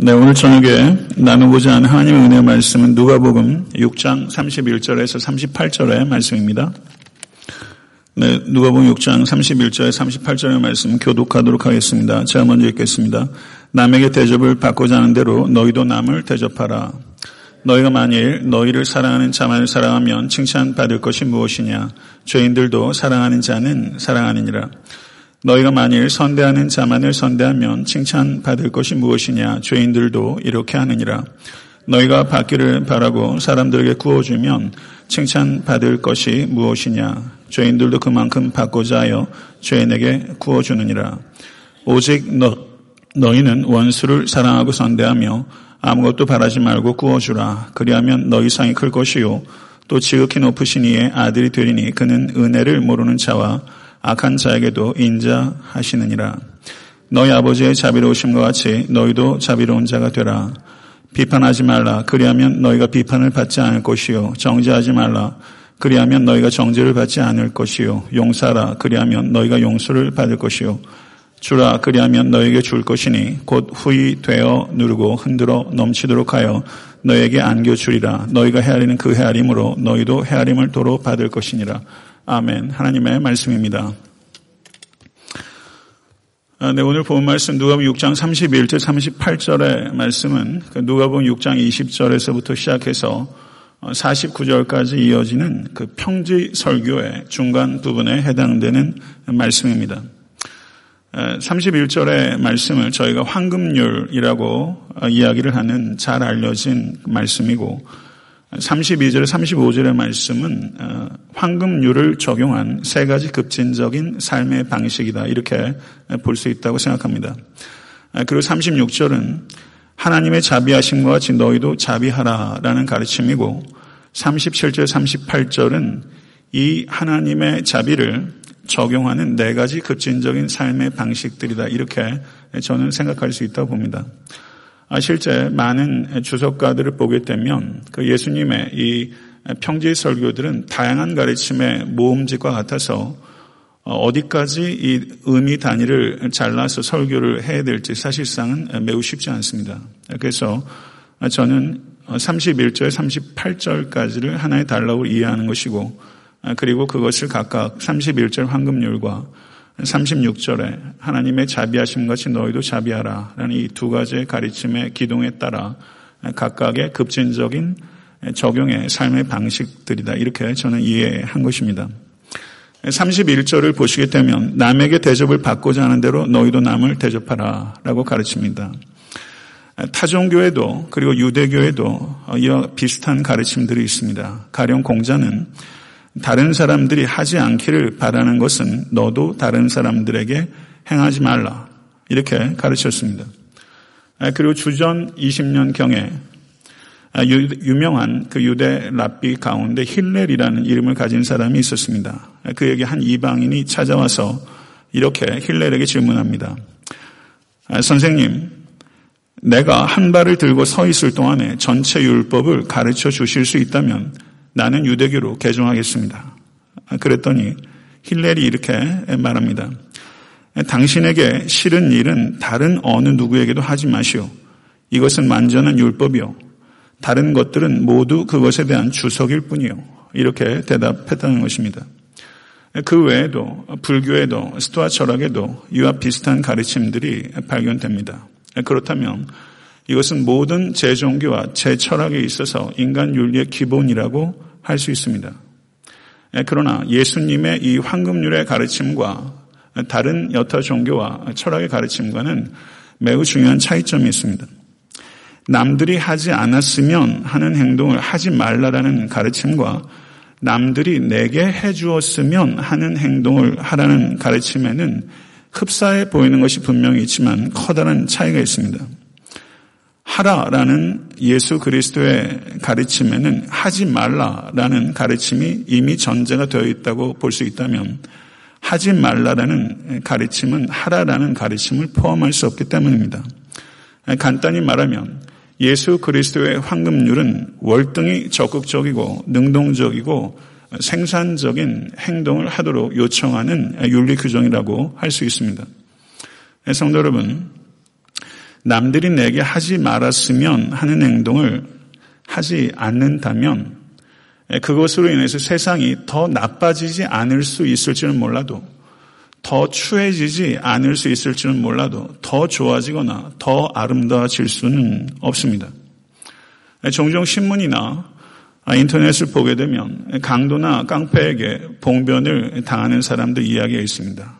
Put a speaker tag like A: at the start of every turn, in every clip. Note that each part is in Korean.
A: 네, 오늘 저녁에 나누고자 하는 하나님의 은혜 말씀은 누가복음 6장 31절에서 38절의 말씀입니다. 네, 누가복음 6장 31절에 38절의 말씀 교독하도록 하겠습니다. 제가 먼저 읽겠습니다. 남에게 대접을 받고자 하는 대로 너희도 남을 대접하라. 너희가 만일 너희를 사랑하는 자만을 사랑하면 칭찬받을 것이 무엇이냐? 죄인들도 사랑하는 자는 사랑하느니라. 너희가 만일 선대하는 자만을 선대하면 칭찬받을 것이 무엇이냐? 죄인들도 이렇게 하느니라. 너희가 받기를 바라고 사람들에게 구워주면 칭찬받을 것이 무엇이냐? 죄인들도 그만큼 받고자 하여 죄인에게 구워주느니라. 오직 너, 너희는 원수를 사랑하고 선대하며 아무것도 바라지 말고 구워주라. 그리하면 너희 상이 클 것이요. 또 지극히 높으신 이의 아들이 되리니 그는 은혜를 모르는 자와 악한 자에게도 인자하시느니라. 너희 아버지의 자비로우심과 같이 너희도 자비로운 자가 되라. 비판하지 말라. 그리하면 너희가 비판을 받지 않을 것이요. 정죄하지 말라. 그리하면 너희가 정죄를 받지 않을 것이요. 용사라. 그리하면 너희가 용서를 받을 것이요. 주라. 그리하면 너에게 줄 것이니 곧 후이 되어 누르고 흔들어 넘치도록 하여 너에게 안겨주리라. 너희가 헤아리는 그 헤아림으로 너희도 헤아림을 도로 받을 것이니라. 아멘. 하나님의 말씀입니다. 아, 네, 오늘 본 말씀 누가복음 6장 31절 38절의 말씀은 그 누가복음 6장 20절에서부터 시작해서 49절까지 이어지는 그 평지 설교의 중간 부분에 해당되는 말씀입니다. 31절의 말씀을 저희가 황금률이라고 이야기를 하는 잘 알려진 말씀이고 32절, 35절의 말씀은 어, 황금률을 적용한 세 가지 급진적인 삶의 방식이다. 이렇게 볼 수 있다고 생각합니다. 아, 그리고 36절은 하나님의 자비하심과 같이 너희도 자비하라라는 가르침이고 37절, 38절은 이 하나님의 자비를 적용하는 네 가지 급진적인 삶의 방식들이다. 이렇게 저는 생각할 수 있다고 봅니다. 아, 실제 많은 주석가들을 보게 되면 그 예수님의 이 평지 설교들은 다양한 가르침의 모음집과 같아서 어, 어디까지 이 의미 단위를 잘라서 설교를 해야 될지 사실상은 매우 쉽지 않습니다. 그래서 저는 31절, 38절까지를 하나의 단락으로 이해하는 것이고 그리고 그것을 각각 31절 황금률과 36절에 하나님의 자비하심 같이 너희도 자비하라 라는 이 두 가지의 가르침의 기동에 따라 각각의 급진적인 적용의 삶의 방식들이다. 이렇게 저는 이해한 것입니다. 31절을 보시게 되면 남에게 대접을 받고자 하는 대로 너희도 남을 대접하라 라고 가르칩니다. 타종교에도 그리고 유대교에도 이와 비슷한 가르침들이 있습니다. 가령 공자는 다른 사람들이 하지 않기를 바라는 것은 너도 다른 사람들에게 행하지 말라. 이렇게 가르쳤습니다. 아, 그리고 주전 20년 경에 아, 유명한 그 유대 랍비 가운데 힐렐이라는 이름을 가진 사람이 있었습니다. 아, 그에게 한 이방인이 찾아와서 이렇게 힐렐에게 질문합니다. 선생님, 내가 한 발을 들고 서 있을 동안에 전체 율법을 가르쳐 주실 수 있다면 나는 유대교로 개종하겠습니다. 그랬더니 힐렐이 이렇게 말합니다. 당신에게 싫은 일은 다른 어느 누구에게도 하지 마시오. 이것은 완전한 율법이요. 다른 것들은 모두 그것에 대한 주석일 뿐이요. 이렇게 대답했다는 것입니다. 그 외에도 불교에도 스토아 철학에도 이와 비슷한 가르침들이 발견됩니다. 그렇다면 이것은 모든 제종교와 제철학에 있어서 인간 윤리의 기본이라고 할 수 있습니다. 예, 그러나 예수님의 이 황금률의 가르침과 다른 여타 종교와 철학의 가르침과는 매우 중요한 차이점이 있습니다. 남들이 하지 않았으면 하는 행동을 하지 말라라는 가르침과 남들이 내게 해주었으면 하는 행동을 하라는 가르침에는 흡사해 보이는 것이 분명히 있지만 커다란 차이가 있습니다. 하라라는 예수 그리스도의 가르침에는 하지 말라라는 가르침이 이미 전제가 되어 있다고 볼 수 있다면 하지 말라라는 가르침은 하라라는 가르침을 포함할 수 없기 때문입니다. 간단히 말하면 예수 그리스도의 황금률은 월등히 적극적이고 능동적이고 생산적인 행동을 하도록 요청하는 윤리 규정이라고 할 수 있습니다. 성도 여러분, 남들이 내게 하지 말았으면 하는 행동을 하지 않는다면 그것으로 인해서 세상이 더 나빠지지 않을 수 있을지는 몰라도 더 추해지지 않을 수 있을지는 몰라도 더 좋아지거나 더 아름다워질 수는 없습니다. 종종 신문이나 인터넷을 보게 되면 강도나 깡패에게 봉변을 당하는 사람들 이야기가 있습니다.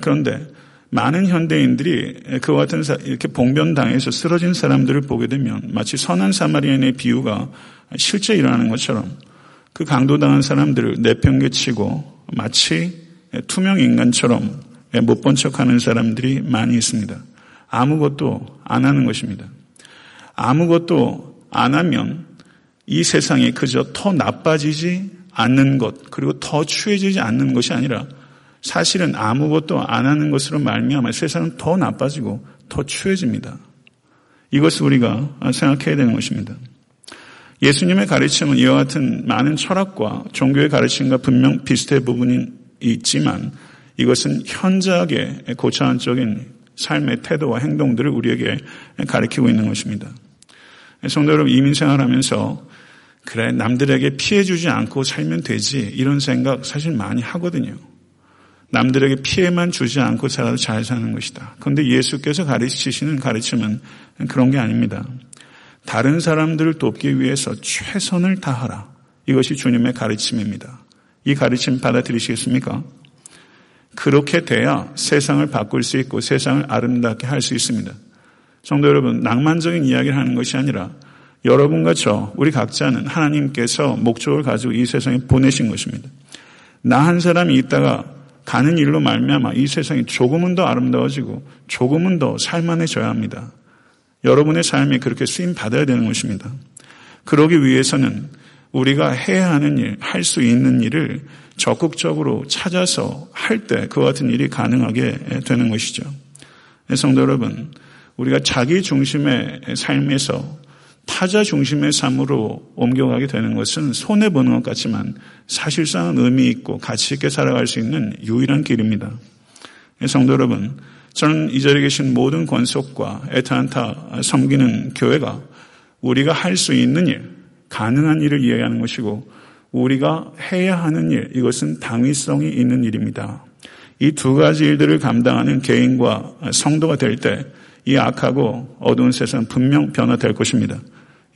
A: 그런데 많은 현대인들이 그와 같은 이렇게 봉변당해서 쓰러진 사람들을 보게 되면 마치 선한 사마리안의 비유가 실제 일어나는 것처럼 그 강도당한 사람들을 내팽개치고 마치 투명 인간처럼 못 본 척하는 사람들이 많이 있습니다. 아무것도 안 하는 것입니다. 아무것도 안 하면 이 세상이 그저 더 나빠지지 않는 것 그리고 더 추해지지 않는 것이 아니라 사실은 아무것도 안 하는 것으로 말미암아 세상은 더 나빠지고 더 추해집니다. 이것을 우리가 생각해야 되는 것입니다. 예수님의 가르침은 이와 같은 많은 철학과 종교의 가르침과 분명 비슷해 부분이 있지만 이것은 현저하게 고차원적인 삶의 태도와 행동들을 우리에게 가르치고 있는 것입니다. 성도 여러분, 이민 생활하면서 그래, 남들에게 피해 주지 않고 살면 되지. 이런 생각 사실 많이 하거든요. 남들에게 피해만 주지 않고 살아도 잘 사는 것이다. 그런데 예수께서 가르치시는 가르침은 그런 게 아닙니다. 다른 사람들을 돕기 위해서 최선을 다하라. 이것이 주님의 가르침입니다. 이 가르침 받아들이시겠습니까? 그렇게 돼야 세상을 바꿀 수 있고 세상을 아름답게 할 수 있습니다. 성도 여러분, 낭만적인 이야기를 하는 것이 아니라 여러분과 저, 우리 각자는 하나님께서 목적을 가지고 이 세상에 보내신 것입니다. 나 한 사람이 있다가 가는 일로 말미암아 이 세상이 조금은 더 아름다워지고 조금은 더 살만해져야 합니다. 여러분의 삶이 그렇게 쓰임 받아야 되는 것입니다. 그러기 위해서는 우리가 해야 하는 일, 할 수 있는 일을 적극적으로 찾아서 할 때 그와 같은 일이 가능하게 되는 것이죠. 성도 여러분, 우리가 자기 중심의 삶에서 타자 중심의 삶으로 옮겨가게 되는 것은 손해보는 것 같지만 사실상 의미 있고 가치 있게 살아갈 수 있는 유일한 길입니다. 성도 여러분, 저는 이 자리에 계신 모든 권속과 에타안타 섬기는 교회가 우리가 할 수 있는 일, 가능한 일을 이해하는 것이고 우리가 해야 하는 일, 이것은 당위성이 있는 일입니다. 이 두 가지 일들을 감당하는 개인과 성도가 될 때 이 악하고 어두운 세상 분명 변화될 것입니다.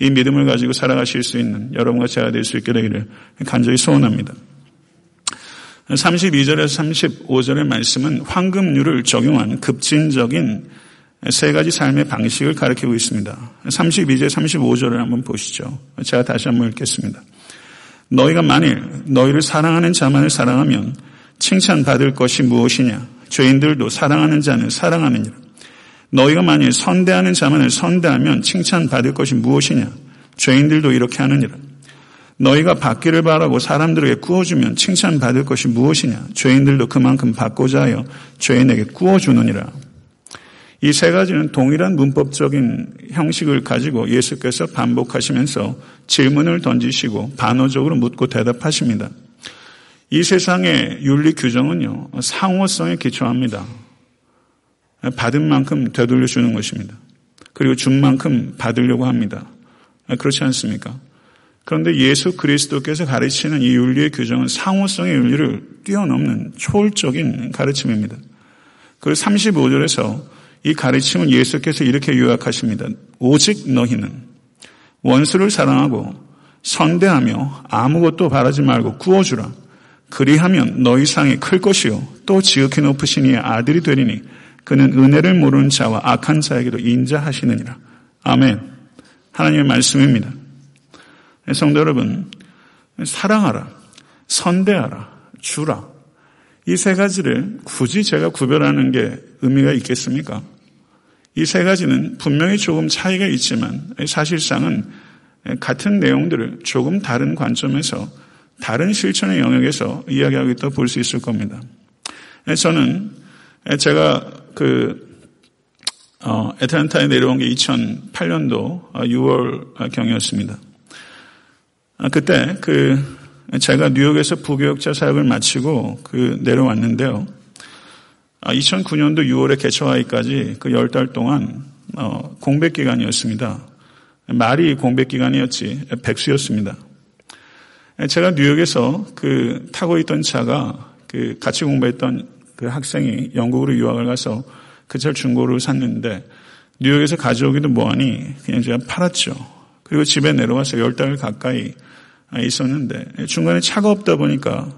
A: 이 믿음을 가지고 살아가실 수 있는 여러분과 제가 될 수 있게 되기를 간절히 소원합니다. 32절에서 35절의 말씀은 황금률을 적용한 급진적인 세 가지 삶의 방식을 가리키고 있습니다. 32절, 35절을 한번 보시죠. 제가 다시 한번 읽겠습니다. 너희가 만일 너희를 사랑하는 자만을 사랑하면 칭찬받을 것이 무엇이냐? 죄인들도 사랑하는 자는 사랑하느니라. 너희가 만일 선대하는 자만을 선대하면 칭찬받을 것이 무엇이냐? 죄인들도 이렇게 하느니라. 너희가 받기를 바라고 사람들에게 구워주면 칭찬받을 것이 무엇이냐? 죄인들도 그만큼 받고자 하여 죄인에게 구워주느니라. 이 세 가지는 동일한 문법적인 형식을 가지고 예수께서 반복하시면서 질문을 던지시고 반어적으로 묻고 대답하십니다. 이 세상의 윤리 규정은요, 상호성에 기초합니다. 받은 만큼 되돌려 주는 것입니다. 그리고 준 만큼 받으려고 합니다. 그렇지 않습니까? 그런데 예수 그리스도께서 가르치는 이 윤리의 규정은 상호성의 윤리를 뛰어넘는 초월적인 가르침입니다. 그리고 35절에서 이 가르침은 예수께서 이렇게 요약하십니다. 오직 너희는 원수를 사랑하고 선대하며 아무것도 바라지 말고 구워주라. 그리하면 너희 상이 클 것이요 또 지극히 높으신 이의 아들이 되리니 그는 은혜를 모르는 자와 악한 자에게도 인자하시느니라. 아멘. 하나님의 말씀입니다. 성도 여러분, 사랑하라, 선대하라, 주라. 이 세 가지를 굳이 제가 구별하는 게 의미가 있겠습니까? 이 세 가지는 분명히 조금 차이가 있지만 사실상은 같은 내용들을 조금 다른 관점에서 다른 실천의 영역에서 이야기하고 있다고 볼 수 있을 겁니다. 저는 제가 그 어, 애틀란타에 내려온 게 2008년도 6월 경이었습니다. 아, 그때 그 제가 뉴욕에서 부교역자 사역을 마치고 그 내려왔는데요. 2009년도 아, 6월에 개척하기까지 그열달 동안 어, 공백 기간이었습니다. 말이 공백 기간이었지 백수였습니다. 제가 뉴욕에서 그 타고 있던 차가 그 같이 공부했던 그 학생이 영국으로 유학을 가서 그 차를 중고로 샀는데 뉴욕에서 가져오기도 뭐하니 그냥 제가 팔았죠. 그리고 집에 내려와서 열 달 가까이 있었는데 중간에 차가 없다 보니까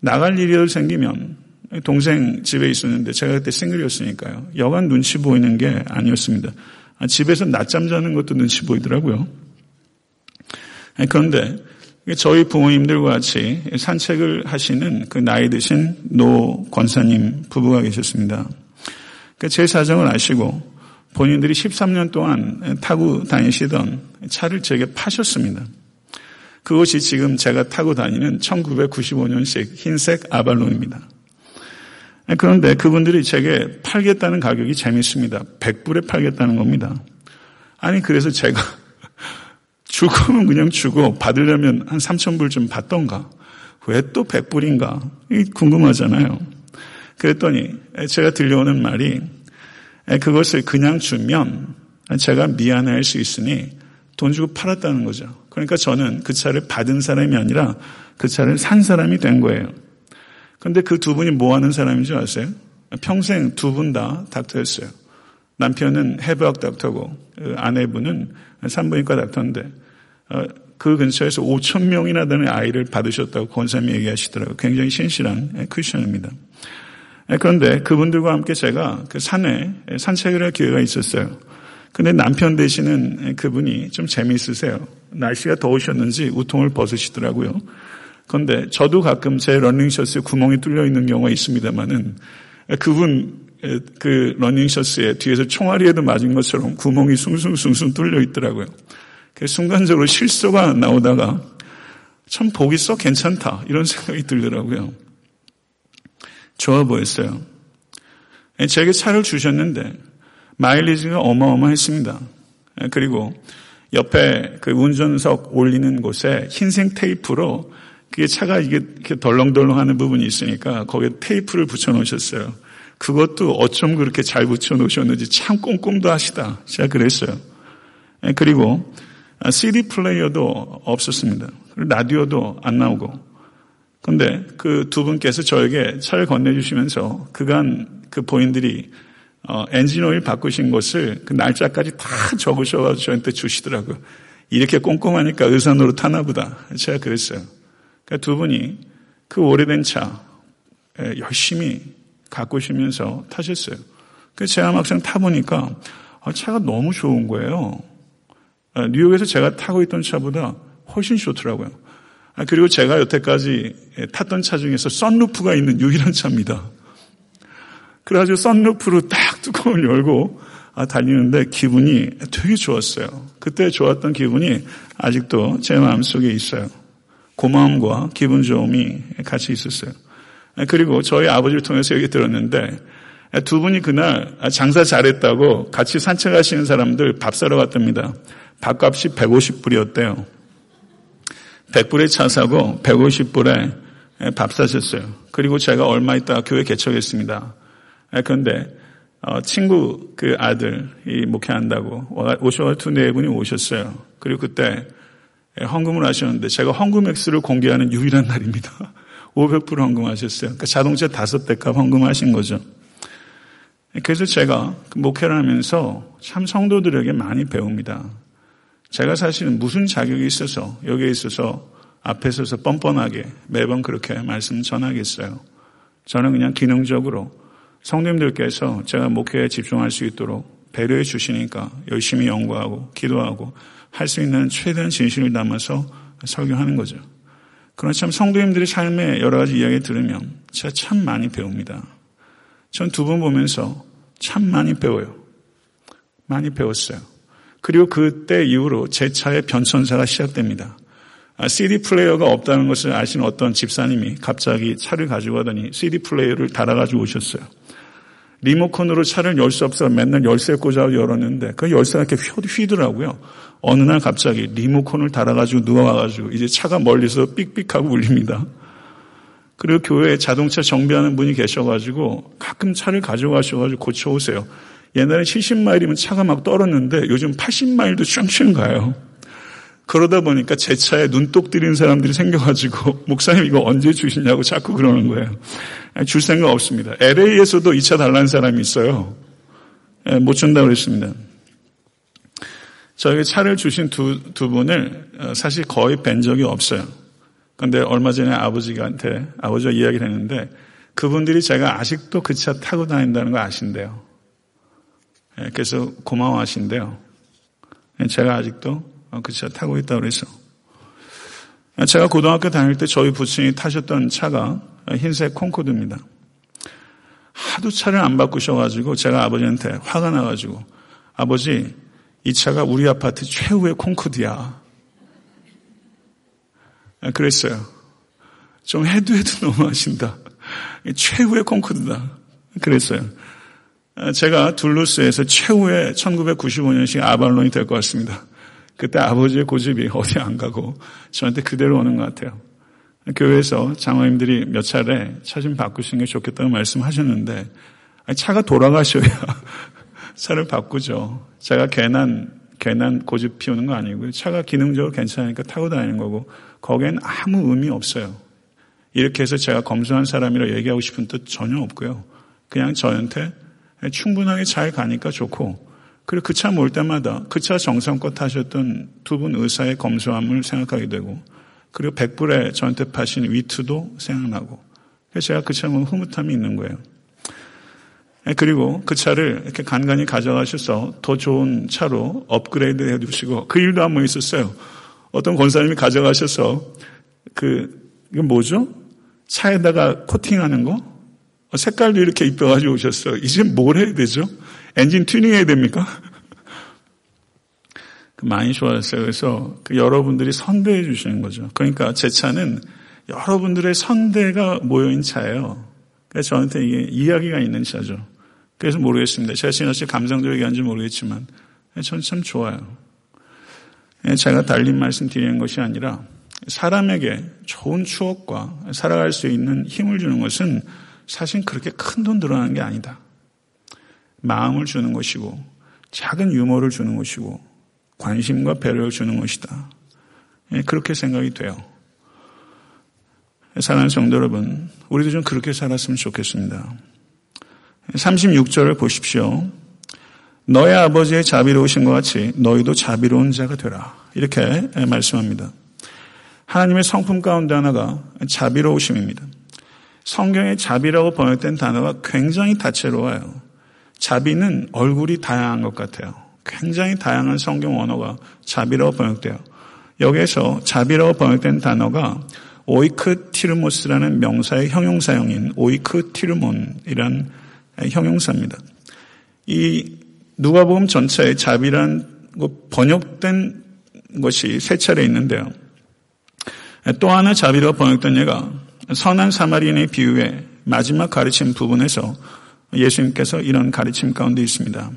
A: 나갈 일이 생기면 동생 집에 있었는데 제가 그때 싱글이었으니까요. 여간 눈치 보이는 게 아니었습니다. 집에서 낮잠 자는 것도 눈치 보이더라고요. 그런데 저희 부모님들과 같이 산책을 하시는 그 나이 드신 노 권사님 부부가 계셨습니다. 그제 사정을 아시고 본인들이 13년 동안 타고 다니시던 차를 제게 파셨습니다. 그것이 지금 제가 타고 다니는 1995년식 흰색 아발론입니다. 그런데 그분들이 제게 팔겠다는 가격이 재밌습니다. 100불에 팔겠다는 겁니다. 아니, 그래서 제가 주고는 그냥 주고 받으려면 한 3,000불 좀 받던가. 왜 또 100불인가? 궁금하잖아요. 그랬더니 제가 들려오는 말이 그것을 그냥 주면 제가 미안해할 수 있으니 돈 주고 팔았다는 거죠. 그러니까 저는 그 차를 받은 사람이 아니라 그 차를 산 사람이 된 거예요. 그런데 그 두 분이 뭐 하는 사람인 줄 아세요? 평생 두 분 다 닥터였어요. 남편은 해부학 닥터고 그 아내분은 산부인과 닥터인데 어, 그 근처에서 5천 명이나 되는 아이를 받으셨다고 권사님이 얘기하시더라고요. 굉장히 신실한 크리스천입니다. 그런데 그분들과 함께 제가 그 산에 산책을 할 기회가 있었어요. 근데 남편 되시는 그분이 좀 재미있으세요. 날씨가 더우셨는지 우통을 벗으시더라고요. 그런데 저도 가끔 제 러닝셔츠에 구멍이 뚫려 있는 경우가 있습니다만은 그분 그 러닝셔츠에 뒤에서 총알이에도 맞은 것처럼 구멍이 숭숭숭숭 뚫려 있더라고요. 순간적으로 실소가 나오다가 참 보기 썩 괜찮다 이런 생각이 들더라고요. 좋아 보였어요. 제게 차를 주셨는데 마일리지가 어마어마했습니다. 그리고 옆에 그 운전석 올리는 곳에 흰색 테이프로 그게 차가 이게 덜렁덜렁 하는 부분이 있으니까 거기에 테이프를 붙여 놓으셨어요. 그것도 어쩜 그렇게 잘 붙여 놓으셨는지 참 꼼꼼도 하시다. 제가 그랬어요. 그리고 CD 플레이어도 없었습니다. 라디오도 안 나오고. 근데 그 두 분께서 저에게 차를 건네주시면서 그간 그 보인들이 어, 엔진 오일 바꾸신 것을 그 날짜까지 다 적으셔가지고 저한테 주시더라고요. 이렇게 꼼꼼하니까 의사 노릇 하나 보다. 제가 그랬어요. 그러니까 두 분이 그 오래된 차 열심히 가꾸시면서 타셨어요. 그래서 제가 막상 타보니까 아, 차가 너무 좋은 거예요. 아, 뉴욕에서 제가 타고 있던 차보다 훨씬 좋더라고요. 아, 그리고 제가 여태까지 탔던 차 중에서 썬루프가 있는 유일한 차입니다. 그래가지고 썬루프로 딱 뚜껑을 열고 달리는데 기분이 되게 좋았어요. 그때 좋았던 기분이 아직도 제 마음속에 있어요. 고마움과 기분 좋음이 같이 있었어요. 그리고 저희 아버지를 통해서 얘기 들었는데 두 분이 그날 장사 잘했다고 같이 산책하시는 사람들 밥 사러 갔답니다. 밥값이 150불이었대요. 100불에 차 사고 150불에 밥 사셨어요. 그리고 제가 얼마 있다 교회 개척했습니다. 그런데 어, 친구 그 아들이 목회한다고 오셔가지고 네 분이 오셨어요. 그리고 그때 헌금을 하셨는데 제가 헌금 액수를 공개하는 유일한 날입니다. 500불 헌금하셨어요. 그러니까 자동차 다섯 대값 헌금하신 거죠. 그래서 제가 그 목회를 하면서 참 성도들에게 많이 배웁니다. 제가 사실은 무슨 자격이 있어서 여기에 있어서 앞에 서서 뻔뻔하게 매번 그렇게 말씀 전하겠어요. 저는 그냥 기능적으로 성님들께서 제가 목회에 집중할 수 있도록 배려해 주시니까 열심히 연구하고 기도하고 할 수 있는 최대한 진실을 담아서 설교하는 거죠. 그러나 참 성도님들의 삶의 여러 가지 이야기 들으면 제가 참 많이 배웁니다. 전두분 보면서 참 많이 배워요. 많이 배웠어요. 그리고 그때 이후로 제 차의 변천사가 시작됩니다. CD 아, 플레이어가 없다는 것을 아시는 어떤 집사님이 갑자기 차를 가지고 가더니 CD 플레이어를 달아가지고 오셨어요. 리모컨으로 차를 열 수 없어 맨날 열쇠 꽂아 열었는데 그 열쇠가 이렇게 휘더라고요. 어느 날 갑자기 리모컨을 달아가지고 누워가지고 이제 차가 멀리서 삑삑하고 울립니다. 그리고 교회에 자동차 정비하는 분이 계셔가지고 가끔 차를 가져가셔가지고 고쳐오세요. 옛날에 70마일이면 차가 막 떨었는데 요즘 80마일도 슝슝 가요. 그러다 보니까 제 차에 눈독 들인 사람들이 생겨가지고 목사님 이거 언제 주시냐고 자꾸 그러는 거예요. 줄 생각 없습니다. LA에서도 이 차 달라는 사람이 있어요. 예, 못 준다고 그랬습니다. 저에게 차를 주신 두, 두 분을 어, 사실 거의 뵌 적이 없어요. 근데 얼마 전에 아버지한테, 아버지와 이야기를 했는데 그분들이 제가 아직도 그 차 타고 다닌다는 거 아신대요. 예, 그래서 고마워하신대요. 예, 제가 아직도 그 차 타고 있다고 그래서. 제가 고등학교 다닐 때 저희 부친이 타셨던 차가 흰색 콩코드입니다. 하도 차를 안 바꾸셔가지고 제가 아버지한테 화가 나가지고 아버지 이 차가 우리 아파트 최후의 콩코드야. 그랬어요. 좀 해도 해도 너무하신다. 최후의 콩코드다. 그랬어요. 제가 둘루스에서 최후의 1995년식 아발론이 될 것 같습니다. 그때 아버지의 고집이 어디 안 가고 저한테 그대로 오는 것 같아요. 교회에서 장로님들이 몇 차례 차 좀 바꾸시는 게 좋겠다고 말씀하셨는데 차가 돌아가셔야 차를 바꾸죠. 제가 괜한 괜한 고집 피우는 거 아니고요. 차가 기능적으로 괜찮으니까 타고 다니는 거고 거기엔 아무 의미 없어요. 이렇게 해서 제가 검소한 사람이라 얘기하고 싶은 뜻 전혀 없고요. 그냥 저한테 충분하게 잘 가니까 좋고 그리고 그 차 몰 때마다 그 차 정성껏 타셨던 두 분 의사의 검소함을 생각하게 되고 그리고 백불에 저한테 파신 위트도 생각나고 그래서 제가 그 차에 흐뭇함이 있는 거예요. 예, 그리고 그 차를 이렇게 간간히 가져가셔서 더 좋은 차로 업그레이드 해 주시고 그 일도 한 번 있었어요. 어떤 권사님이 가져가셔서 그, 이건 뭐죠? 차에다가 코팅하는 거? 어, 색깔도 이렇게 입혀가지고 오셨어요. 이제 뭘 해야 되죠? 엔진 튜닝 해야 됩니까? 그 많이 좋아졌어요. 그래서 그 여러분들이 선대해 주시는 거죠. 그러니까 제 차는 여러분들의 선대가 모여있는 차예요. 그래서 저한테 이게 이야기가 있는 차죠. 그래서 모르겠습니다. 제가 지나치 감성적이게 한지 모르겠지만 저는 참 좋아요. 예, 제가 달린 말씀 드리는 것이 아니라 사람에게 좋은 추억과 살아갈 수 있는 힘을 주는 것은 사실 그렇게 큰 돈 들어가는 게 아니다. 마음을 주는 것이고 작은 유머를 주는 것이고 관심과 배려를 주는 것이다. 예, 그렇게 생각이 돼요. 사랑하는 성도 여러분, 우리도 좀 그렇게 살았으면 좋겠습니다. 36절을 보십시오. 너의 아버지의 자비로우신 것 같이 너희도 자비로운 자가 되라. 이렇게 말씀합니다. 하나님의 성품 가운데 하나가 자비로우심입니다. 성경에 자비라고 번역된 단어가 굉장히 다채로워요. 자비는 얼굴이 다양한 것 같아요. 굉장히 다양한 성경 언어가 자비라고 번역돼요. 여기에서 자비라고 번역된 단어가 오이크 티르모스라는 명사의 형용사형인 오이크 티르몬이란 형용사입니다. 이 누가복음 전체에 자비란 번역된 것이 세 차례 있는데요. 또 하나 자비로 번역된 예가 선한 사마리인의 비유의 마지막 가르침 부분에서 예수님께서 이런 가르침 가운데 있습니다.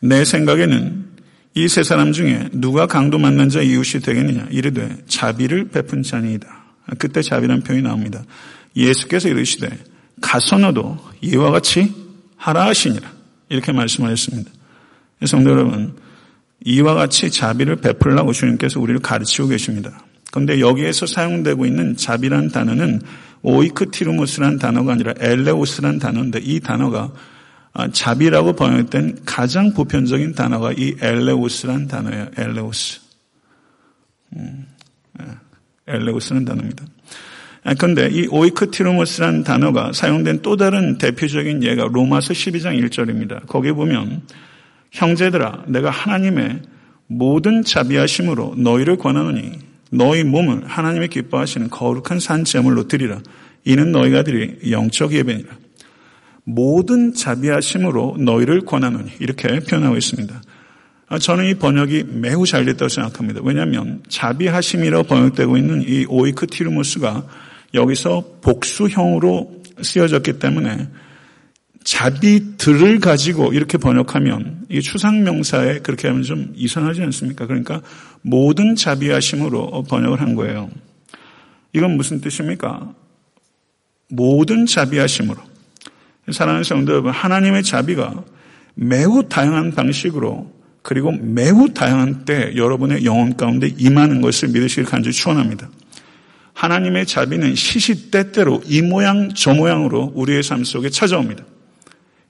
A: 내 생각에는 이 세 사람 중에 누가 강도 만난 자 이웃이 되겠느냐 이르되 자비를 베푼 자니이다. 그때 자비란 표현이 나옵니다. 예수께서 이르시되 가서 너도 이와 같이 하라 하시니라 이렇게 말씀을 했습니다. 성도 여러분 이와 같이 자비를 베풀라고 주님께서 우리를 가르치고 계십니다. 그런데 여기에서 사용되고 있는 자비란 단어는 오이크티르모스란 단어가 아니라 엘레오스란 단어인데 이 단어가 아, 자비라고 번역된 가장 보편적인 단어가 이 엘레오스란 단어예요. 엘레오스. 음, 예, 엘레오스는 단어입니다. 그런데 아, 이 오이크티르모스란 단어가 사용된 또 다른 대표적인 예가 로마서 12장 1절입니다. 거기에 보면 형제들아 내가 하나님의 모든 자비하심으로 너희를 권하노니 너희 몸을 하나님의 기뻐하시는 거룩한 산제물로 드리라. 이는 너희가 드릴 영적 예배니라. 모든 자비하심으로 너희를 권하노니 이렇게 표현하고 있습니다. 아, 저는 이 번역이 매우 잘 됐다고 생각합니다. 왜냐하면 자비하심이라고 번역되고 있는 이 오이크 티르무스가 여기서 복수형으로 쓰여졌기 때문에 자비들을 가지고 이렇게 번역하면 이 추상명사에 그렇게 하면 좀 이상하지 않습니까? 그러니까 모든 자비하심으로 번역을 한 거예요. 이건 무슨 뜻입니까? 모든 자비하심으로. 사랑하는 성도 여러분, 하나님의 자비가 매우 다양한 방식으로 그리고 매우 다양한 때 여러분의 영혼 가운데 임하는 것을 믿으시길 간절히 추원합니다. 하나님의 자비는 시시때때로 이 모양 저 모양으로 우리의 삶 속에 찾아옵니다.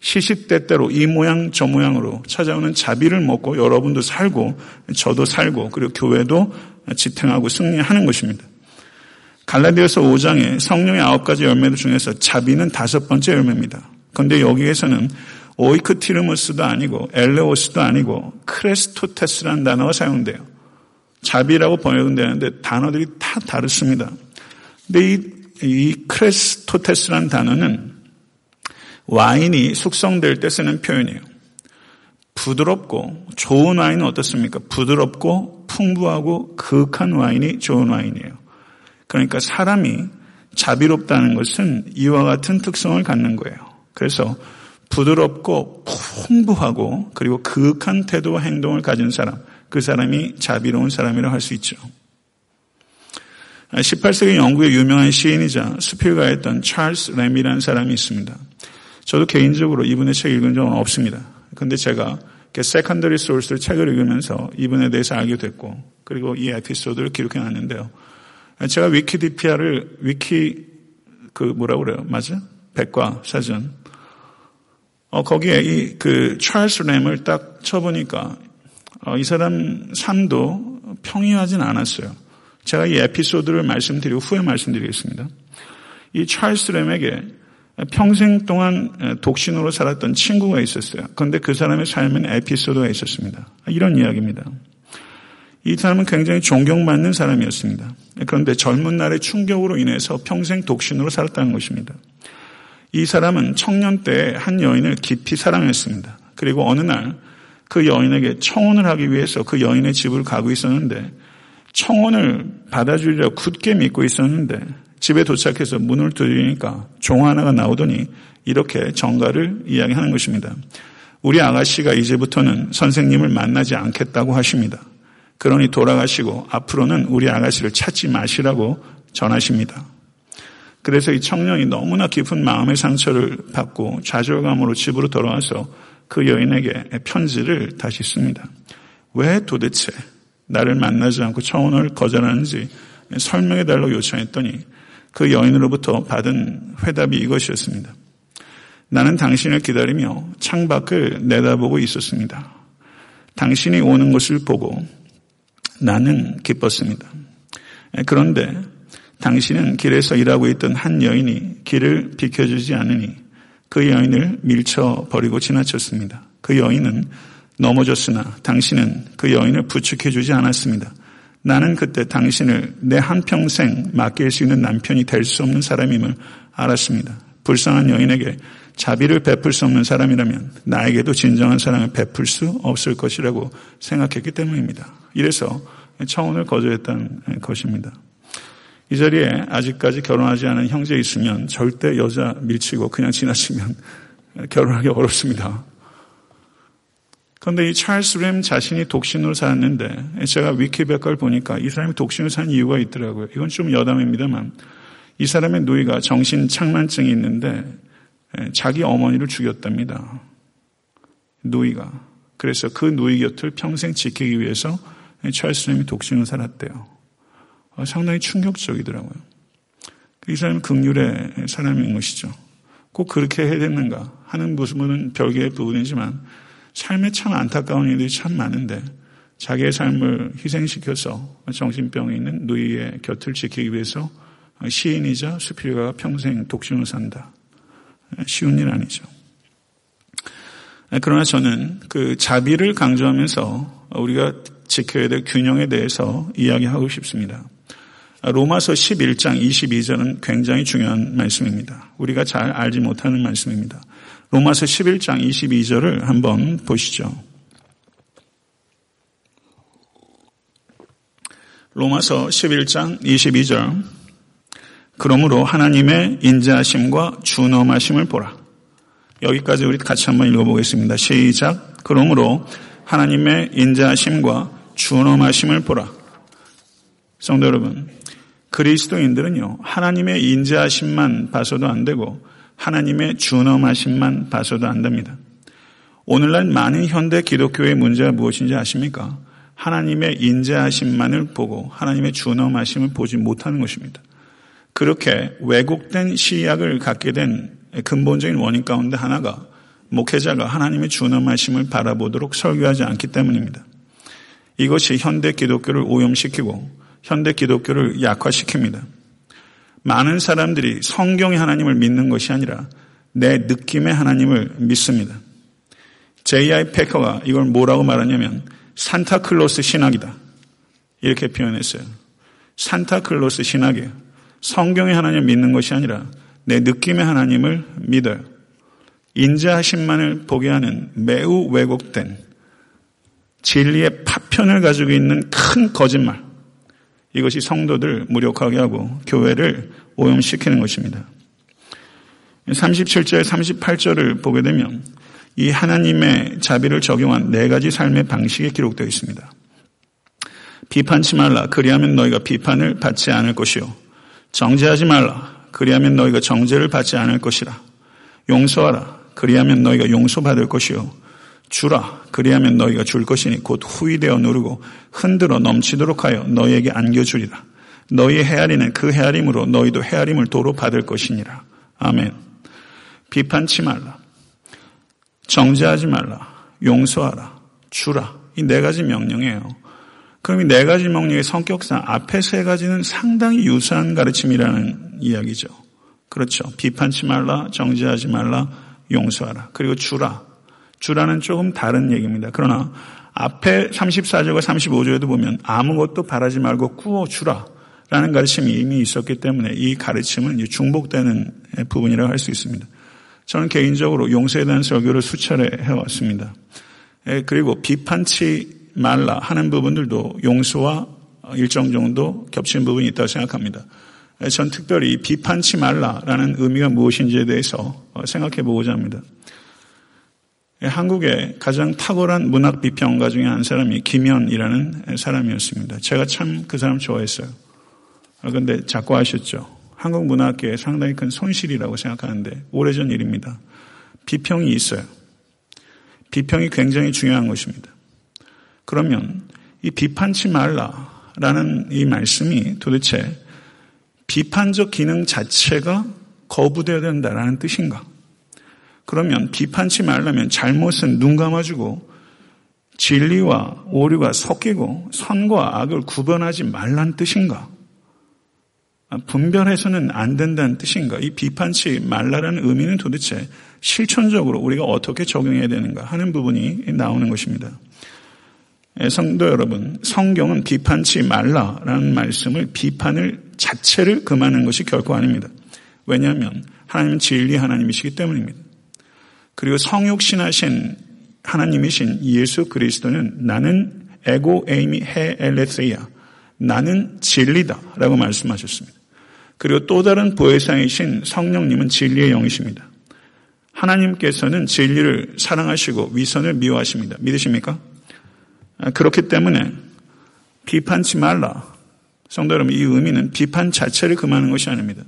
A: 시시때때로 이 모양 저 모양으로 찾아오는 자비를 먹고 여러분도 살고 저도 살고 그리고 교회도 지탱하고 승리하는 것입니다. 갈라디아서 5장에 성령의 아홉 가지 열매 중에서 자비는 다섯 번째 열매입니다. 그런데 여기에서는 오이크티르무스도 아니고 엘레오스도 아니고 크레스토테스라는 단어가 사용돼요. 자비라고 번역은 되는데 단어들이 다 다릅니다. 근데 이, 이 크레스토테스라는 단어는 와인이 숙성될 때 쓰는 표현이에요. 부드럽고 좋은 와인은 어떻습니까? 부드럽고 풍부하고 그윽한 와인이 좋은 와인이에요. 그러니까 사람이 자비롭다는 것은 이와 같은 특성을 갖는 거예요. 그래서 부드럽고 풍부하고 그리고 그윽한 태도와 행동을 가진 사람, 그 사람이 자비로운 사람이라고 할 수 있죠. 18세기 영국의 유명한 시인이자 수필가였던 찰스 램이라는 사람이 있습니다. 저도 개인적으로 이분의 책 읽은 적은 없습니다. 근데 제가 secondary source를 책을 읽으면서 이분에 대해서 알게 됐고 그리고 이 에피소드를 기록해 놨는데요. 제가 위키디피아를 위키 그 뭐라 그래요? 맞아? 백과 사전. 어, 거기에 이 그 찰스 램을 딱 쳐보니까 어, 이 사람 삶도 평이하진 않았어요. 제가 이 에피소드를 말씀드리고 후에 말씀드리겠습니다. 이 찰스 램에게 평생 동안 독신으로 살았던 친구가 있었어요. 그런데 그 사람의 삶엔 에피소드가 있었습니다. 이런 이야기입니다. 이 사람은 굉장히 존경받는 사람이었습니다. 그런데 젊은 날의 충격으로 인해서 평생 독신으로 살았다는 것입니다. 이 사람은 청년 때 한 여인을 깊이 사랑했습니다. 그리고 어느 날 그 여인에게 청혼을 하기 위해서 그 여인의 집을 가고 있었는데 청혼을 받아주리라 굳게 믿고 있었는데 집에 도착해서 문을 두드리니까 종 하나가 나오더니 이렇게 정가를 이야기하는 것입니다. 우리 아가씨가 이제부터는 선생님을 만나지 않겠다고 하십니다. 그러니 돌아가시고 앞으로는 우리 아가씨를 찾지 마시라고 전하십니다. 그래서 이 청년이 너무나 깊은 마음의 상처를 받고 좌절감으로 집으로 돌아와서 그 여인에게 편지를 다시 씁니다. 왜 도대체 나를 만나지 않고 청혼을 거절하는지 설명해 달라고 요청했더니 그 여인으로부터 받은 회답이 이것이었습니다. 나는 당신을 기다리며 창밖을 내다보고 있었습니다. 당신이 오는 것을 보고 나는 기뻤습니다. 그런데 당신은 길에서 일하고 있던 한 여인이 길을 비켜주지 않으니 그 여인을 밀쳐버리고 지나쳤습니다. 그 여인은 넘어졌으나 당신은 그 여인을 부축해주지 않았습니다. 나는 그때 당신을 내 한평생 맡길 수 있는 남편이 될 수 없는 사람임을 알았습니다. 불쌍한 여인에게 자비를 베풀 수 없는 사람이라면 나에게도 진정한 사랑을 베풀 수 없을 것이라고 생각했기 때문입니다. 이래서 청혼을 거절했다는 것입니다. 이 자리에 아직까지 결혼하지 않은 형제 있으면 절대 여자 밀치고 그냥 지나치면 결혼하기 어렵습니다. 그런데 이 찰스 램 자신이 독신으로 살았는데 제가 위키백과를 보니까 이 사람이 독신으로 산 이유가 있더라고요. 이건 좀 여담입니다만 이 사람의 누이가 정신 착만증이 있는데 자기 어머니를 죽였답니다. 누이가. 그래서 그 누이 곁을 평생 지키기 위해서 찰스 램이 독신으로 살았대요. 어, 상당히 충격적이더라고요. 이 사람은 극률의 사람인 것이죠. 꼭 그렇게 해야 되는가 하는 부분은 별개의 부분이지만 삶에 참 안타까운 일들이 참 많은데 자기의 삶을 희생시켜서 정신병에 있는 누이의 곁을 지키기 위해서 시인이자 수필가가 평생 독신을 산다. 쉬운 일 아니죠. 그러나 저는 그 자비를 강조하면서 우리가 지켜야 될 균형에 대해서 이야기하고 싶습니다. 로마서 11장 22절은 굉장히 중요한 말씀입니다. 우리가 잘 알지 못하는 말씀입니다. 로마서 11장 22절을 한번 보시죠. 로마서 11장 22절 그러므로 하나님의 인자하심과 준엄하심을 보라. 여기까지 우리 같이 한번 읽어보겠습니다. 시작. 그러므로 하나님의 인자하심과 준엄하심을 보라. 성도 여러분, 그리스도인들은요, 하나님의 인자하심만 봐서도 안 되고, 하나님의 준엄하심만 봐서도 안 됩니다. 오늘날 많은 현대 기독교의 문제가 무엇인지 아십니까? 하나님의 인자하심만을 보고 하나님의 준엄하심을 보지 못하는 것입니다. 그렇게 왜곡된 시약을 갖게 된 근본적인 원인 가운데 하나가 목회자가 하나님의 준엄하심을 바라보도록 설교하지 않기 때문입니다. 이것이 현대 기독교를 오염시키고 현대 기독교를 약화시킵니다. 많은 사람들이 성경의 하나님을 믿는 것이 아니라 내 느낌의 하나님을 믿습니다. J.I. 패커가 이걸 뭐라고 말하냐면 산타클로스 신학이다. 이렇게 표현했어요. 산타클로스 신학이에요. 성경의 하나님을 믿는 것이 아니라 내 느낌의 하나님을 믿어요. 인자하심만을 보게 하는 매우 왜곡된 진리의 파편을 가지고 있는 큰 거짓말. 이것이 성도들 무력하게 하고 교회를 오염시키는 것입니다. 37절, 38절을 보게 되면 이 하나님의 자비를 적용한 네 가지 삶의 방식이 기록되어 있습니다. 비판치 말라. 그리하면 너희가 비판을 받지 않을 것이요. 정죄하지 말라. 그리하면 너희가 정죄를 받지 않을 것이라. 용서하라. 그리하면 너희가 용서받을 것이요. 주라. 그리하면 너희가 줄 것이니 곧 후이되어 누르고 흔들어 넘치도록 하여 너희에게 안겨주리라. 너희의 헤아리는 그 헤아림으로 너희도 헤아림을 도로 받을 것이니라. 아멘. 비판치 말라. 정죄하지 말라. 용서하라. 주라. 이 네 가지 명령이에요. 그럼 이 네 가지 명령의 성격상 앞에 세 가지는 상당히 유사한 가르침이라는 이야기죠. 그렇죠. 비판치 말라, 정죄하지 말라, 용서하라. 그리고 주라. 주라는 조금 다른 얘기입니다. 그러나 앞에 34절과 35절에도 보면 아무것도 바라지 말고 구워 주라. 라는 가르침이 이미 있었기 때문에 이 가르침은 중복되는 부분이라고 할 수 있습니다. 저는 개인적으로 용서에 대한 설교를 수차례 해왔습니다. 그리고 비판치 말라 하는 부분들도 용서와 일정 정도 겹친 부분이 있다고 생각합니다. 전 특별히 비판치 말라라는 의미가 무엇인지에 대해서 생각해 보고자 합니다. 한국의 가장 탁월한 문학 비평가 중에 한 사람이 김현이라는 사람이었습니다. 제가 참 그 사람 좋아했어요. 그런데 자꾸 아셨죠? 한국 문학계에 상당히 큰 손실이라고 생각하는데 오래전 일입니다. 비평이 있어요. 비평이 굉장히 중요한 것입니다. 그러면 이 비판치 말라라는 이 말씀이 도대체 비판적 기능 자체가 거부되어야 된다라는 뜻인가? 그러면 비판치 말라면 잘못은 눈 감아주고 진리와 오류가 섞이고 선과 악을 구분하지 말란 뜻인가? 분별해서는 안 된다는 뜻인가? 이 비판치 말라라는 의미는 도대체 실천적으로 우리가 어떻게 적용해야 되는가 하는 부분이 나오는 것입니다. 예, 성도 여러분, 성경은 비판치 말라라는 말씀을 비판을 자체를 금하는 것이 결코 아닙니다. 왜냐하면 하나님은 진리 하나님이시기 때문입니다. 그리고 성육신하신 하나님이신 예수 그리스도는 나는 에고 에이미 헤 엘레세야 나는 진리다 라고 말씀하셨습니다. 그리고 또 다른 보혜상이신 성령님은 진리의 영이십니다. 하나님께서는 진리를 사랑하시고 위선을 미워하십니다. 믿으십니까? 아, 그렇기 때문에 비판치 말라. 성도 여러분, 이 의미는 비판 자체를 금하는 것이 아닙니다.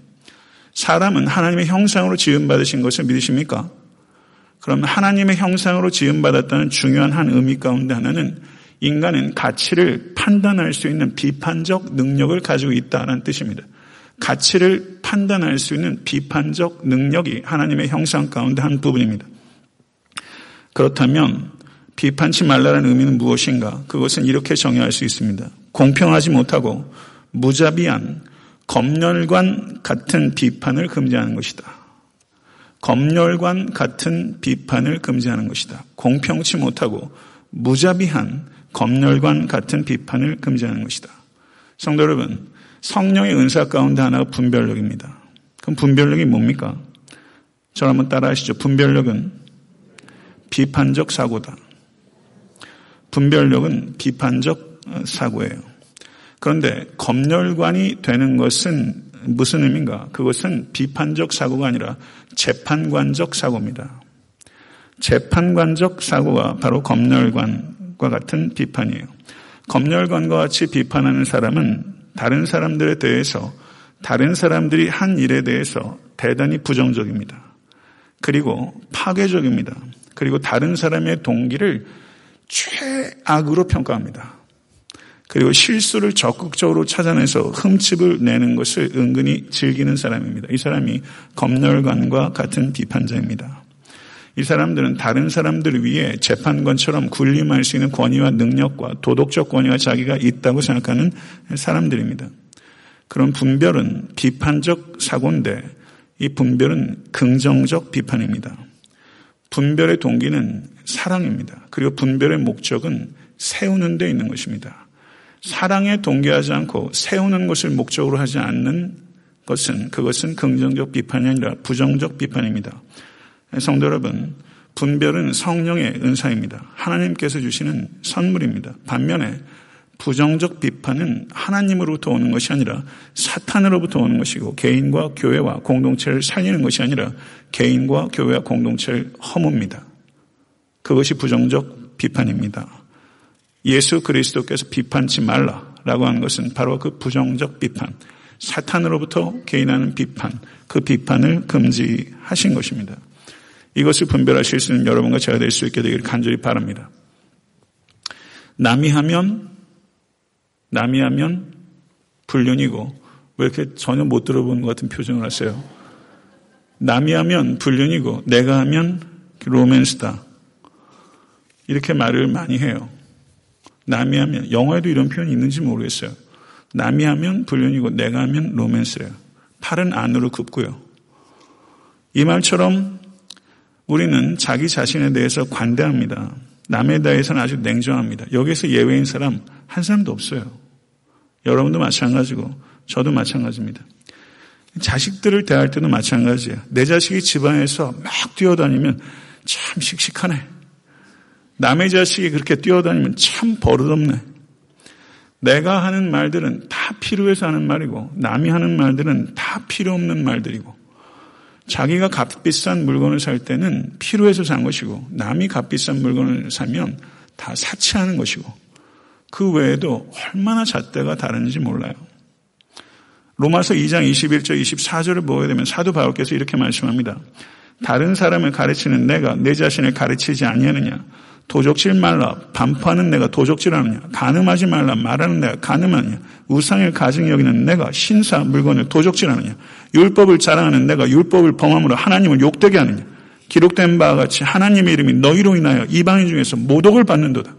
A: 사람은 하나님의 형상으로 지음받으신 것을 믿으십니까? 그럼 하나님의 형상으로 지음받았다는 중요한 한 의미 가운데 하나는 인간은 가치를 판단할 수 있는 비판적 능력을 가지고 있다는 뜻입니다. 가치를 판단할 수 있는 비판적 능력이 하나님의 형상 가운데 한 부분입니다. 그렇다면 비판치 말라는 의미는 무엇인가? 그것은 이렇게 정의할 수 있습니다. 공평하지 못하고 무자비한 검열관 같은 비판을 금지하는 것이다. 검열관 같은 비판을 금지하는 것이다. 공평치 못하고 무자비한 검열관 같은 비판을 금지하는 것이다. 성도 여러분, 성령의 은사 가운데 하나가 분별력입니다. 그럼 분별력이 뭡니까? 저를 한번 따라 하시죠. 분별력은 비판적 사고다. 분별력은 비판적 사고예요. 그런데 검열관이 되는 것은 무슨 의미인가? 그것은 비판적 사고가 아니라 재판관적 사고입니다. 재판관적 사고가 바로 검열관과 같은 비판이에요. 검열관과 같이 비판하는 사람은 다른 사람들에 대해서 다른 사람들이 한 일에 대해서 대단히 부정적입니다. 그리고 파괴적입니다. 그리고 다른 사람의 동기를 최악으로 평가합니다. 그리고 실수를 적극적으로 찾아내서 흠집을 내는 것을 은근히 즐기는 사람입니다. 이 사람이 검열관과 같은 비판자입니다. 이 사람들은 다른 사람들을 위해 재판관처럼 군림할 수 있는 권위와 능력과 도덕적 권위가 자기가 있다고 생각하는 사람들입니다. 그런 분별은 비판적 사고인데 이 분별은 긍정적 비판입니다. 분별의 동기는 사랑입니다. 그리고 분별의 목적은 세우는 데 있는 것입니다. 사랑에 동기하지 않고 세우는 것을 목적으로 하지 않는 것은 그것은 긍정적 비판이 아니라 부정적 비판입니다. 성도 여러분, 분별은 성령의 은사입니다. 하나님께서 주시는 선물입니다. 반면에 부정적 비판은 하나님으로부터 오는 것이 아니라 사탄으로부터 오는 것이고 개인과 교회와 공동체를 살리는 것이 아니라 개인과 교회와 공동체를 허뭅니다. 그것이 부정적 비판입니다. 예수 그리스도께서 비판치 말라라고 하는 것은 바로 그 부정적 비판, 사탄으로부터 개인하는 비판, 그 비판을 금지하신 것입니다. 이것을 분별하실 수 있는 여러분과 제가 될 수 있게 되기를 간절히 바랍니다. 남이 하면, 남이 하면 불륜이고, 왜 이렇게 전혀 못 들어본 것 같은 표정을 하세요? 남이 하면 불륜이고, 내가 하면 로맨스다. 이렇게 말을 많이 해요. 남이 하면, 영어에도 이런 표현이 있는지 모르겠어요. 남이 하면 불륜이고, 내가 하면 로맨스래요. 팔은 안으로 굽고요. 이 말처럼 우리는 자기 자신에 대해서 관대합니다. 남에 대해서는 아주 냉정합니다. 여기서 예외인 사람 한 사람도 없어요. 여러분도 마찬가지고 저도 마찬가지입니다. 자식들을 대할 때도 마찬가지예요. 내 자식이 집안에서 막 뛰어다니면 참 씩씩하네. 남의 자식이 그렇게 뛰어다니면 참 버릇없네. 내가 하는 말들은 다 필요해서 하는 말이고 남이 하는 말들은 다 필요 없는 말들이고 자기가 값비싼 물건을 살 때는 필요해서 산 것이고 남이 값비싼 물건을 사면 다 사치하는 것이고 그 외에도 얼마나 잣대가 다른지 몰라요. 로마서 2장 21절 24절을 보게 되면 사도 바울께서 이렇게 말씀합니다. 다른 사람을 가르치는 내가 내 자신을 가르치지 아니하느냐 도적질 말라 반파하는 내가 도적질하느냐 가늠하지 말라 말하는 내가 가늠하느냐 우상을 가증 여기는 내가 신사 물건을 도적질하느냐 율법을 자랑하는 내가 율법을 범함으로 하나님을 욕되게 하느냐 기록된 바와 같이 하나님의 이름이 너희로 인하여 이방인 중에서 모독을 받는도다.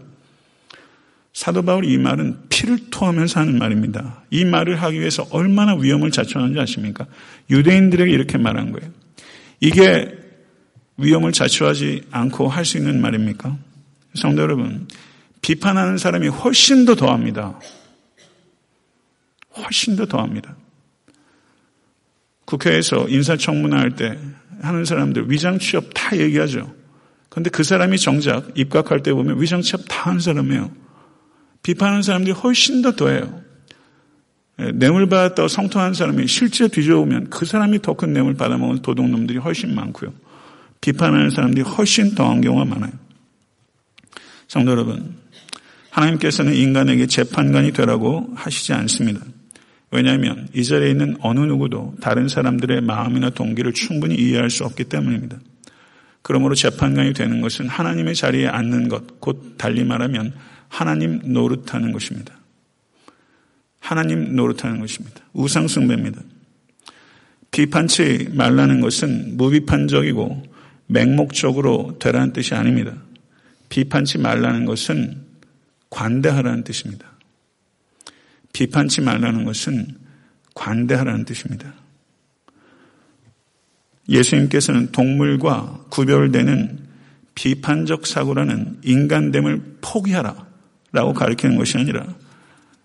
A: 사도 바울이 이 말은 피를 토하면서 하는 말입니다. 이 말을 하기 위해서 얼마나 위험을 자초하는지 아십니까? 유대인들에게 이렇게 말한 거예요. 이게 위험을 자초하지 않고 할 수 있는 말입니까? 성도 여러분, 비판하는 사람이 훨씬 더 더합니다. 훨씬 더 더합니다. 국회에서 인사청문회 할 때 하는 사람들 위장 취업 다 얘기하죠. 그런데 그 사람이 정작 입각할 때 보면 위장 취업 다 한 사람이에요. 비판하는 사람들이 훨씬 더 더해요. 예, 뇌물 받았다고 성토하는 사람이 실제 뒤져보면 그 사람이 더 큰 뇌물 받아먹은 도둑놈들이 훨씬 많고요. 비판하는 사람들이 훨씬 더한 경우가 많아요. 성도 여러분, 하나님께서는 인간에게 재판관이 되라고 하시지 않습니다. 왜냐하면 이 자리에 있는 어느 누구도 다른 사람들의 마음이나 동기를 충분히 이해할 수 없기 때문입니다. 그러므로 재판관이 되는 것은 하나님의 자리에 앉는 것, 곧 달리 말하면 하나님 노릇하는 것입니다. 하나님 노릇하는 것입니다. 우상숭배입니다. 비판치 말라는 것은 무비판적이고 맹목적으로 되라는 뜻이 아닙니다. 비판치 말라는 것은 관대하라는 뜻입니다. 비판치 말라는 것은 관대하라는 뜻입니다. 예수님께서는 동물과 구별되는 비판적 사고라는 인간됨을 포기하라 라고 가르치는 것이 아니라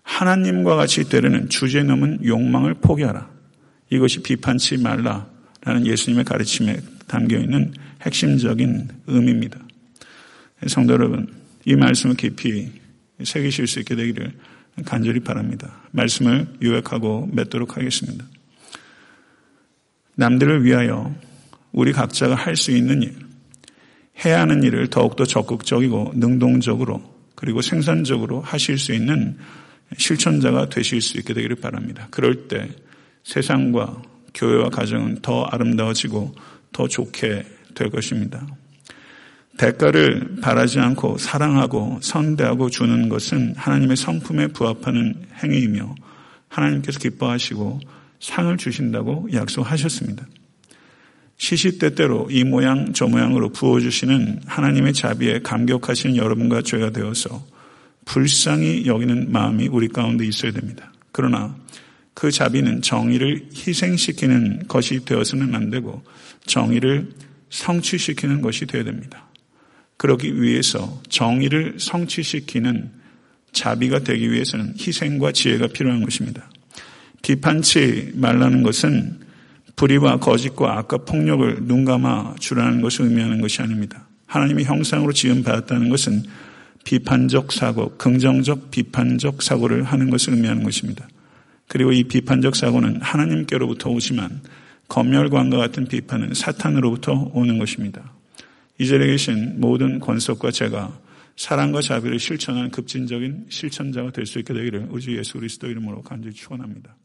A: 하나님과 같이 되려는 주제 넘은 욕망을 포기하라. 이것이 비판치 말라라는 예수님의 가르침에 담겨 있는 핵심적인 의미입니다. 성도 여러분, 이 말씀을 깊이 새기실 수 있게 되기를 간절히 바랍니다. 말씀을 요약하고 맺도록 하겠습니다. 남들을 위하여 우리 각자가 할 수 있는 일, 해야 하는 일을 더욱더 적극적이고 능동적으로 그리고 생산적으로 하실 수 있는 실천자가 되실 수 있게 되기를 바랍니다. 그럴 때 세상과 교회와 가정은 더 아름다워지고 더 좋게 될 것입니다. 대가를 바라지 않고 사랑하고 선대하고 주는 것은 하나님의 성품에 부합하는 행위이며 하나님께서 기뻐하시고 상을 주신다고 약속하셨습니다. 시시때때로 이 모양 저 모양으로 부어주시는 하나님의 자비에 감격하시는 여러분과 죄가 되어서 불쌍히 여기는 마음이 우리 가운데 있어야 됩니다. 그러나 그 자비는 정의를 희생시키는 것이 되어서는 안 되고 정의를 성취시키는 것이 되어야 됩니다. 그러기 위해서 정의를 성취시키는 자비가 되기 위해서는 희생과 지혜가 필요한 것입니다. 비판치 말라는 것은 불의와 거짓과 악과 폭력을 눈감아 주라는 것을 의미하는 것이 아닙니다. 하나님의 형상으로 지음 받았다는 것은 비판적 사고, 긍정적 비판적 사고를 하는 것을 의미하는 것입니다. 그리고 이 비판적 사고는 하나님께로부터 오지만 검열관과 같은 비판은 사탄으로부터 오는 것입니다. 이 자리에 계신 모든 권속과 제가 사랑과 자비를 실천하는 급진적인 실천자가 될 수 있게 되기를 우주 예수 그리스도 이름으로 간절히 축원합니다.